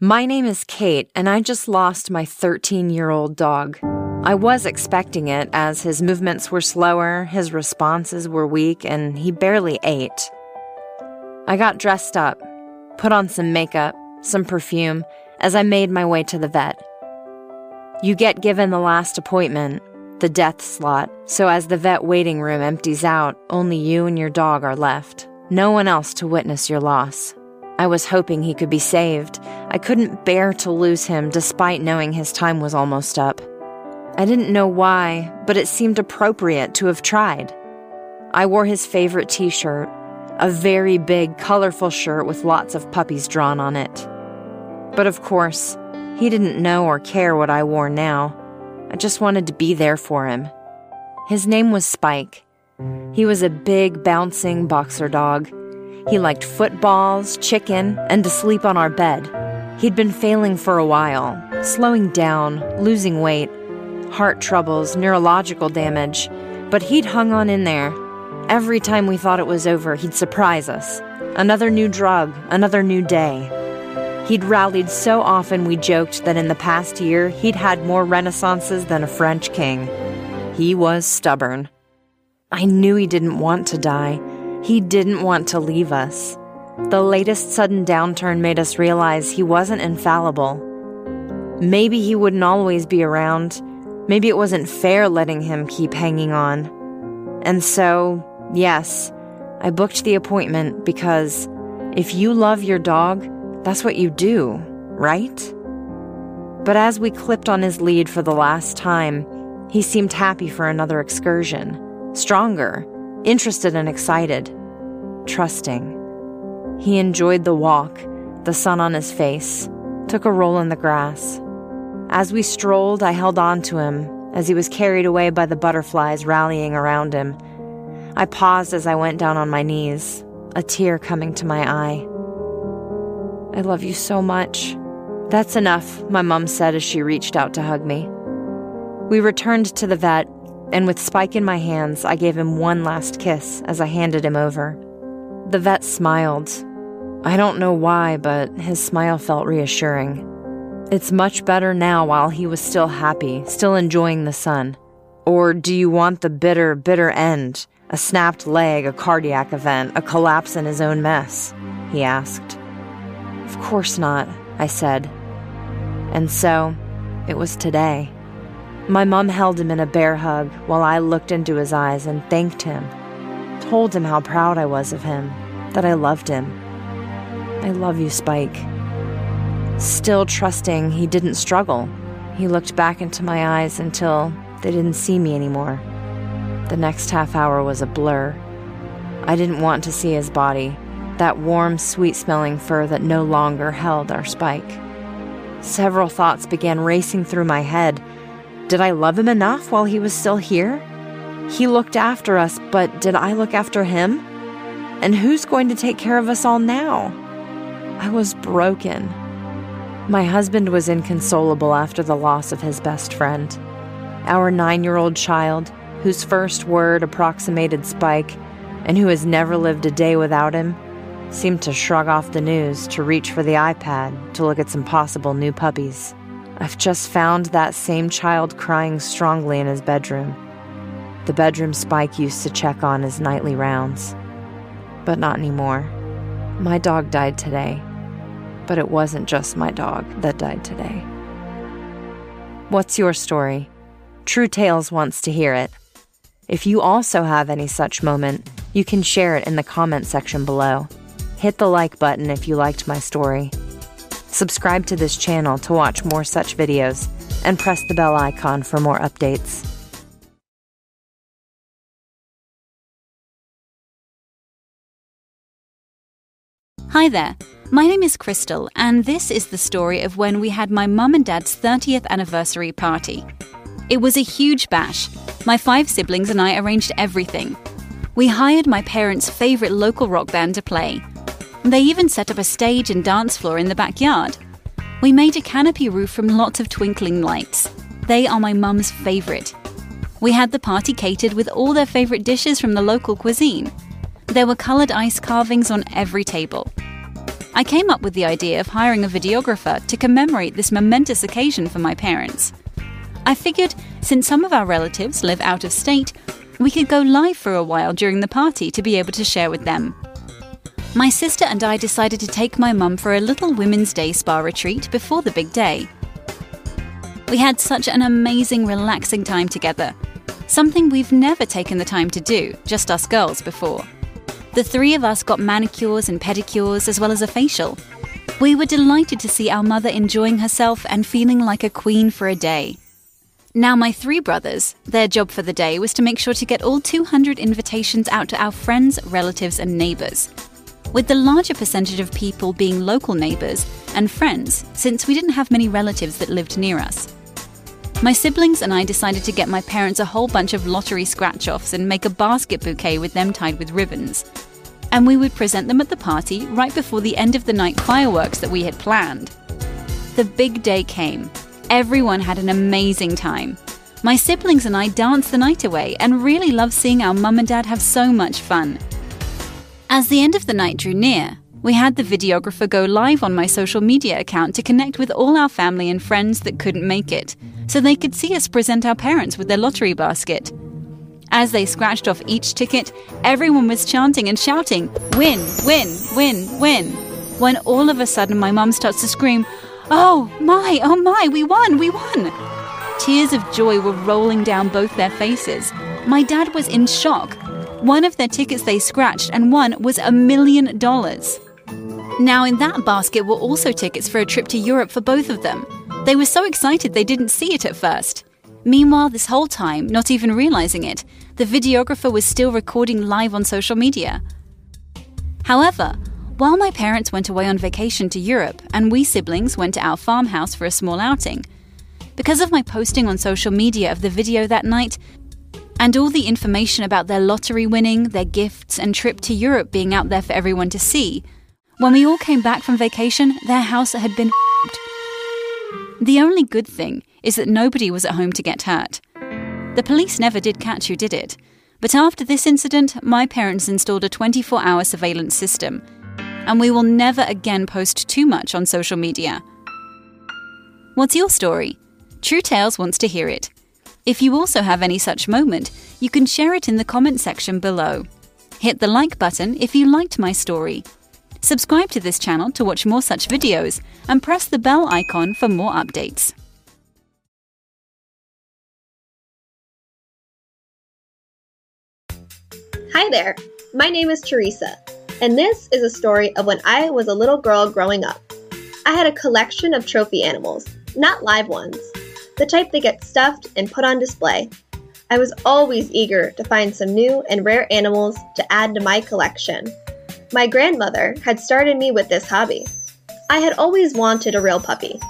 My name is Kate, and I just lost my 13 year old dog. I was expecting it as his movements were slower, his responses were weak, and he barely ate. I got dressed up, put on some makeup, some perfume, as I made my way to the vet. You get given the last appointment, the death slot, so as the vet waiting room empties out, only you and your dog are left. No one else to witness your loss. I was hoping he could be saved. I couldn't bear to lose him despite knowing his time was almost up. I didn't know why, but it seemed appropriate to have tried. I wore his favorite t shirt, a very big, colorful shirt with lots of puppies drawn on it. But of course, he didn't know or care what I wore now. I just wanted to be there for him. His name was Spike. He was a big, bouncing boxer dog he liked footballs, chicken, and to sleep on our bed. He'd been failing for a while, slowing down, losing weight, heart troubles, neurological damage, but he'd hung on in there. Every time we thought it was over, he'd surprise us. Another new drug, another new day. He'd rallied so often we joked that in the past year he'd had more renaissances than a French king. He was stubborn. I knew he didn't want to die. He didn't want to leave us. The latest sudden downturn made us realize he wasn't infallible. Maybe he wouldn't always be around. Maybe it wasn't fair letting him keep hanging on. And so, yes, I booked the appointment because if you love your dog, that's what you do, right? But as we clipped on his lead for the last time, he seemed happy for another excursion, stronger, interested and excited, trusting. He enjoyed the walk, the sun on his face, took a roll in the grass. As we strolled, I held on to him as he was carried away by the butterflies rallying around him. I paused as I went down on my knees, a tear coming to my eye. I love you so much. That's enough, my mum said as she reached out to hug me. We returned to the vet, and with Spike in my hands, I gave him one last kiss as I handed him over. The vet smiled. I don't know why, but his smile felt reassuring. It's much better now while he was still happy, still enjoying the sun. Or do you want the bitter, bitter end? A snapped leg, a cardiac event, a collapse in his own mess? He asked. Of course not, I said. And so, it was today. My mom held him in a bear hug while I looked into his eyes and thanked him, told him how proud I was of him, that I loved him. I love you, Spike. Still trusting he didn't struggle, he looked back into my eyes until they didn't see me anymore. The next half hour was a blur. I didn't want to see his body, that warm, sweet smelling fur that no longer held our Spike. Several thoughts began racing through my head did I love him enough while he was still here? He looked after us, but did I look after him? And who's going to take care of us all now? I was broken. My husband was inconsolable after the loss of his best friend. Our nine year old child, whose first word approximated Spike and who has never lived a day without him, seemed to shrug off the news to reach for the iPad to look at some possible new puppies. I've just found that same child crying strongly in his bedroom. The bedroom Spike used to check on his nightly rounds. But not anymore. My dog died today. But it wasn't just my dog that died today. What's your story? True Tales wants to hear it. If you also have any such moment, you can share it in the comment section below. Hit the like button if you liked my story. Subscribe to this channel to watch more such videos and press the bell icon for more updates. Hi there, my name is Crystal, and this is the story of when we had my mum and dad's 30th anniversary party. It was a huge bash. My five siblings and I arranged everything. We hired my parents' favourite local rock band to play, they even set up a stage and dance floor in the backyard. We made a canopy roof from lots of twinkling lights. They are my mum's favourite. We had the party catered with all their favourite dishes from the local cuisine. There were coloured ice carvings on every table. I came up with the idea of hiring a videographer to commemorate this momentous occasion for my parents. I figured since some of our relatives live out of state, we could go live for a while during the party to be able to share with them. My sister and I decided to take my mum for a little Women's Day spa retreat before the big day. We had such an amazing, relaxing time together. Something we've never taken the time to do, just us girls, before. The three of us got manicures and pedicures as well as a facial. We were delighted to see our mother enjoying herself and feeling like a queen for a day. Now, my three brothers, their job for the day was to make sure to get all 200 invitations out to our friends, relatives, and neighbours. With the larger percentage of people being local neighbours and friends, since we didn't have many relatives that lived near us. My siblings and I decided to get my parents a whole bunch of lottery scratch offs and make a basket bouquet with them tied with ribbons. And we would present them at the party right before the end of the night fireworks that we had planned. The big day came. Everyone had an amazing time. My siblings and I danced the night away and really loved seeing our mum and dad have so much fun. As the end of the night drew near, we had the videographer go live on my social media account to connect with all our family and friends that couldn't make it, so they could see us present our parents with their lottery basket. As they scratched off each ticket, everyone was chanting and shouting, Win, win, win, win. When all of a sudden my mum starts to scream, Oh my, oh my, we won, we won! Tears of joy were rolling down both their faces. My dad was in shock. One of their tickets they scratched and won was a million dollars. Now, in that basket were also tickets for a trip to Europe for both of them. They were so excited they didn't see it at first. Meanwhile, this whole time, not even realizing it, the videographer was still recording live on social media. However, while my parents went away on vacation to Europe and we siblings went to our farmhouse for a small outing, because of my posting on social media of the video that night, and all the information about their lottery winning, their gifts, and trip to Europe being out there for everyone to see, when we all came back from vacation, their house had been The only good thing is that nobody was at home to get hurt. The police never did catch who did it. But after this incident, my parents installed a 24 hour surveillance system, and we will never again post too much on social media. What's your story? True Tales wants to hear it. If you also have any such moment, you can share it in the comment section below. Hit the like button if you liked my story. Subscribe to this channel to watch more such videos and press the bell icon for more updates. Hi there, my name is Teresa, and this is a story of when I was a little girl growing up. I had a collection of trophy animals, not live ones, the type that get stuffed and put on display. I was always eager to find some new and rare animals to add to my collection. My grandmother had started me with this hobby. I had always wanted a real puppy,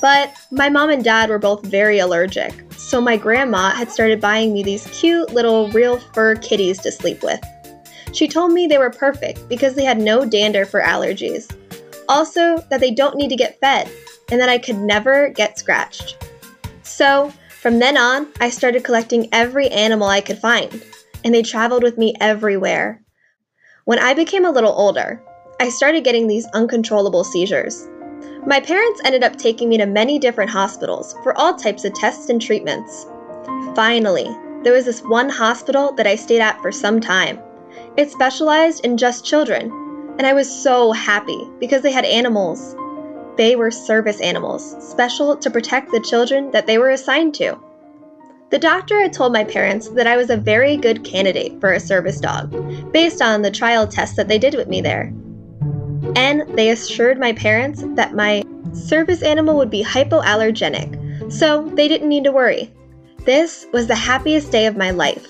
but my mom and dad were both very allergic, so my grandma had started buying me these cute little real fur kitties to sleep with. She told me they were perfect because they had no dander for allergies. Also, that they don't need to get fed, and that I could never get scratched. So, from then on, I started collecting every animal I could find, and they traveled with me everywhere. When I became a little older, I started getting these uncontrollable seizures. My parents ended up taking me to many different hospitals for all types of tests and treatments. Finally, there was this one hospital that I stayed at for some time. It specialized in just children, and I was so happy because they had animals. They were service animals, special to protect the children that they were assigned to. The doctor had told my parents that I was a very good candidate for a service dog, based on the trial tests that they did with me there. And they assured my parents that my service animal would be hypoallergenic, so they didn't need to worry. This was the happiest day of my life.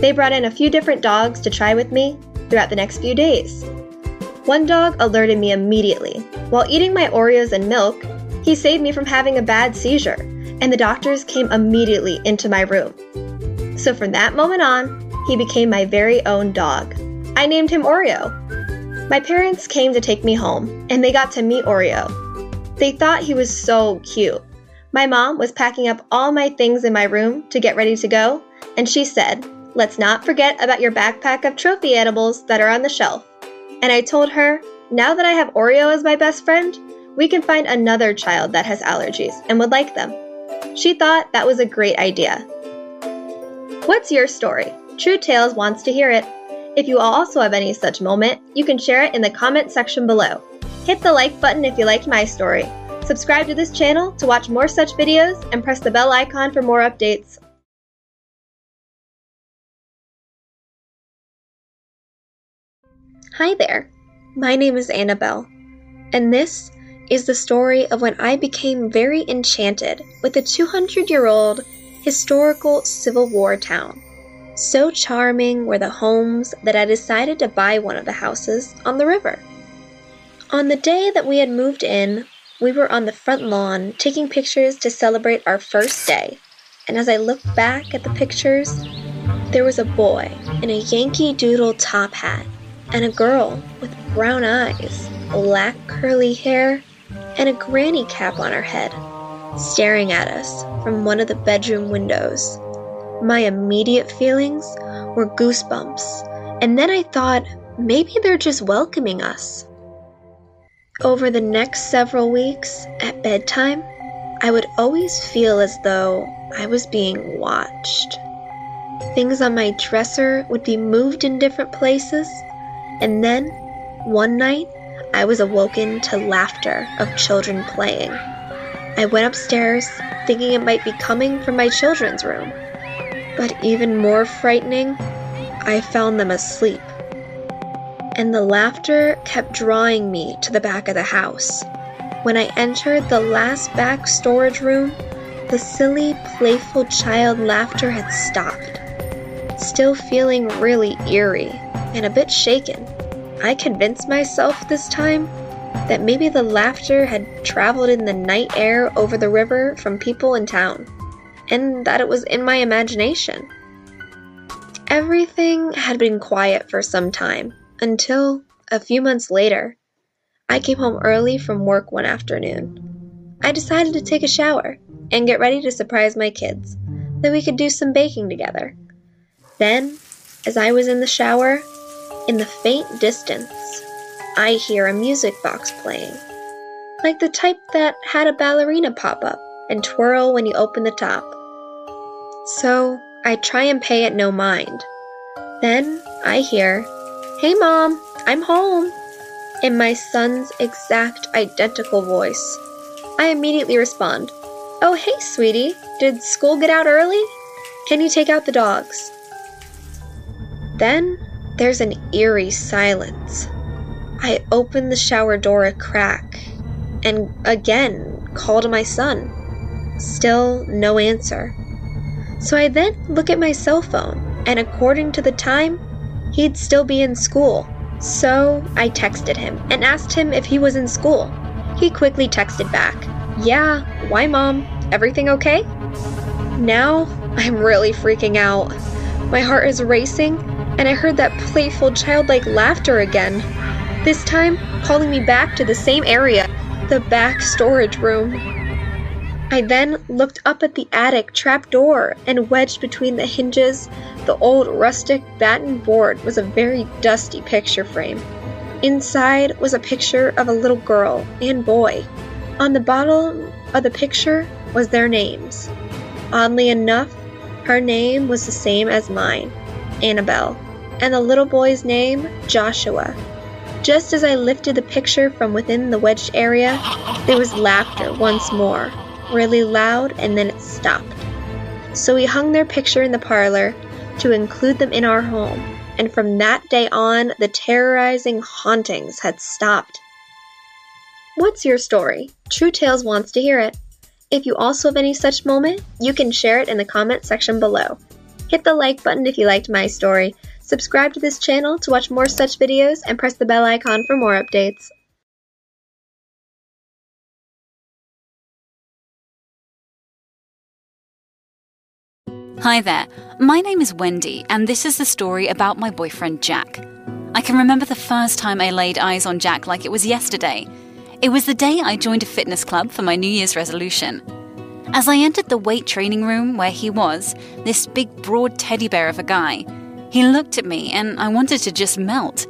They brought in a few different dogs to try with me throughout the next few days. One dog alerted me immediately. While eating my Oreos and milk, he saved me from having a bad seizure and the doctors came immediately into my room. So from that moment on, he became my very own dog. I named him Oreo. My parents came to take me home, and they got to meet Oreo. They thought he was so cute. My mom was packing up all my things in my room to get ready to go, and she said, Let's not forget about your backpack of trophy animals that are on the shelf. And I told her, Now that I have Oreo as my best friend, we can find another child that has allergies and would like them. She thought that was a great idea. What's your story? True Tales wants to hear it. If you also have any such moment, you can share it in the comment section below. Hit the like button if you liked my story. Subscribe to this channel to watch more such videos and press the bell icon for more updates. Hi there, my name is Annabelle, and this is the story of when I became very enchanted with a 200 year old historical Civil War town. So charming were the homes that I decided to buy one of the houses on the river. On the day that we had moved in, we were on the front lawn taking pictures to celebrate our first day. And as I looked back at the pictures, there was a boy in a Yankee Doodle top hat and a girl with brown eyes, black curly hair, and a granny cap on her head, staring at us from one of the bedroom windows. My immediate feelings were goosebumps, and then I thought maybe they're just welcoming us. Over the next several weeks, at bedtime, I would always feel as though I was being watched. Things on my dresser would be moved in different places, and then, one night, I was awoken to laughter of children playing. I went upstairs, thinking it might be coming from my children's room. But even more frightening, I found them asleep. And the laughter kept drawing me to the back of the house. When I entered the last back storage room, the silly, playful child laughter had stopped. Still feeling really eerie and a bit shaken, I convinced myself this time that maybe the laughter had traveled in the night air over the river from people in town, and that it was in my imagination. Everything had been quiet for some time until, a few months later, I came home early from work one afternoon. I decided to take a shower and get ready to surprise my kids, that we could do some baking together. Then, as I was in the shower, in the faint distance, I hear a music box playing, like the type that had a ballerina pop up and twirl when you open the top. So I try and pay it no mind. Then I hear, Hey mom, I'm home, in my son's exact identical voice. I immediately respond, Oh, hey, sweetie, did school get out early? Can you take out the dogs? Then there's an eerie silence. I open the shower door a crack and again call to my son. Still no answer. So I then look at my cell phone, and according to the time, he'd still be in school. So I texted him and asked him if he was in school. He quickly texted back, Yeah, why, mom? Everything okay? Now I'm really freaking out. My heart is racing and I heard that playful childlike laughter again. This time, calling me back to the same area, the back storage room. I then looked up at the attic trap door, and wedged between the hinges, the old rustic batten board was a very dusty picture frame. Inside was a picture of a little girl and boy. On the bottom of the picture was their names. Oddly enough, her name was the same as mine, Annabelle and the little boy's name, Joshua. Just as I lifted the picture from within the wedged area, there was laughter once more, really loud, and then it stopped. So we hung their picture in the parlor to include them in our home, and from that day on, the terrorizing hauntings had stopped. What's your story? True Tales wants to hear it. If you also have any such moment, you can share it in the comment section below. Hit the like button if you liked my story Subscribe to this channel to watch more such videos and press the bell icon for more updates. Hi there, my name is Wendy, and this is the story about my boyfriend Jack. I can remember the first time I laid eyes on Jack like it was yesterday. It was the day I joined a fitness club for my New Year's resolution. As I entered the weight training room where he was, this big, broad teddy bear of a guy, he looked at me and I wanted to just melt.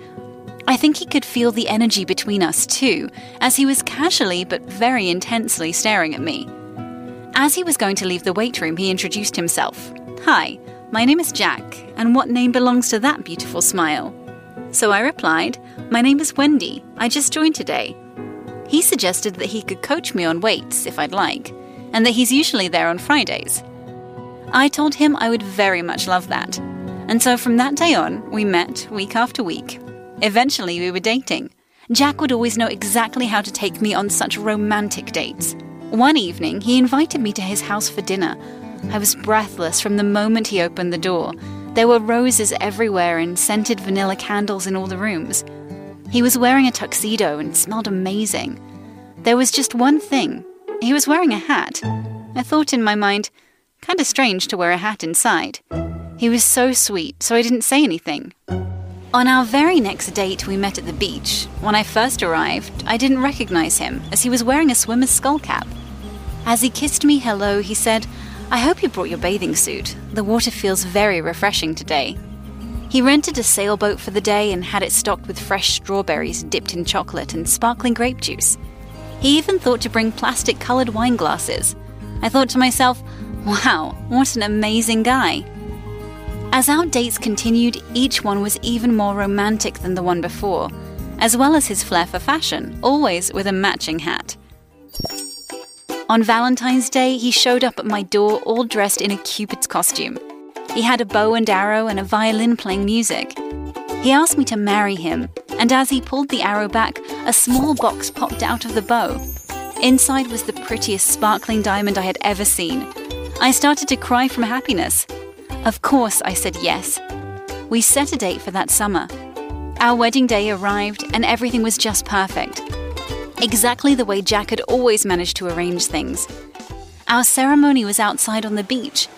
I think he could feel the energy between us too, as he was casually but very intensely staring at me. As he was going to leave the weight room, he introduced himself. Hi, my name is Jack, and what name belongs to that beautiful smile? So I replied, My name is Wendy. I just joined today. He suggested that he could coach me on weights if I'd like, and that he's usually there on Fridays. I told him I would very much love that. And so from that day on, we met week after week. Eventually, we were dating. Jack would always know exactly how to take me on such romantic dates. One evening, he invited me to his house for dinner. I was breathless from the moment he opened the door. There were roses everywhere and scented vanilla candles in all the rooms. He was wearing a tuxedo and smelled amazing. There was just one thing he was wearing a hat. I thought in my mind, kinda strange to wear a hat inside. He was so sweet, so I didn't say anything. On our very next date, we met at the beach. When I first arrived, I didn't recognize him, as he was wearing a swimmer's skull cap. As he kissed me hello, he said, I hope you brought your bathing suit. The water feels very refreshing today. He rented a sailboat for the day and had it stocked with fresh strawberries dipped in chocolate and sparkling grape juice. He even thought to bring plastic colored wine glasses. I thought to myself, wow, what an amazing guy. As our dates continued, each one was even more romantic than the one before, as well as his flair for fashion, always with a matching hat. On Valentine's Day, he showed up at my door all dressed in a Cupid's costume. He had a bow and arrow and a violin playing music. He asked me to marry him, and as he pulled the arrow back, a small box popped out of the bow. Inside was the prettiest sparkling diamond I had ever seen. I started to cry from happiness. Of course, I said yes. We set a date for that summer. Our wedding day arrived, and everything was just perfect exactly the way Jack had always managed to arrange things. Our ceremony was outside on the beach.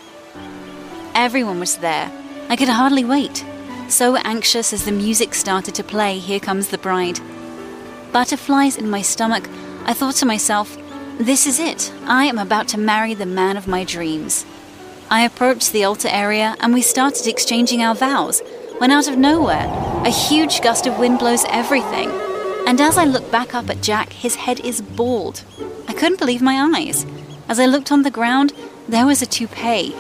Everyone was there. I could hardly wait. So anxious as the music started to play, Here Comes the Bride. Butterflies in my stomach, I thought to myself, this is it. I am about to marry the man of my dreams. I approached the altar area and we started exchanging our vows when, out of nowhere, a huge gust of wind blows everything. And as I look back up at Jack, his head is bald. I couldn't believe my eyes. As I looked on the ground, there was a toupee.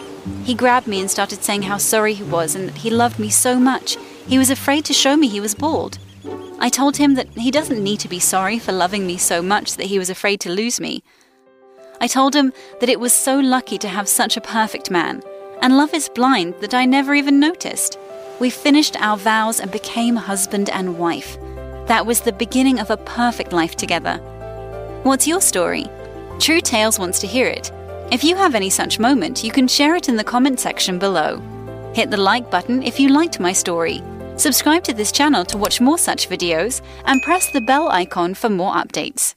He grabbed me and started saying how sorry he was and that he loved me so much. He was afraid to show me he was bald. I told him that he doesn't need to be sorry for loving me so much that he was afraid to lose me. I told him that it was so lucky to have such a perfect man, and love is blind that I never even noticed. We finished our vows and became husband and wife. That was the beginning of a perfect life together. What's your story? True Tales wants to hear it. If you have any such moment, you can share it in the comment section below. Hit the like button if you liked my story. Subscribe to this channel to watch more such videos and press the bell icon for more updates.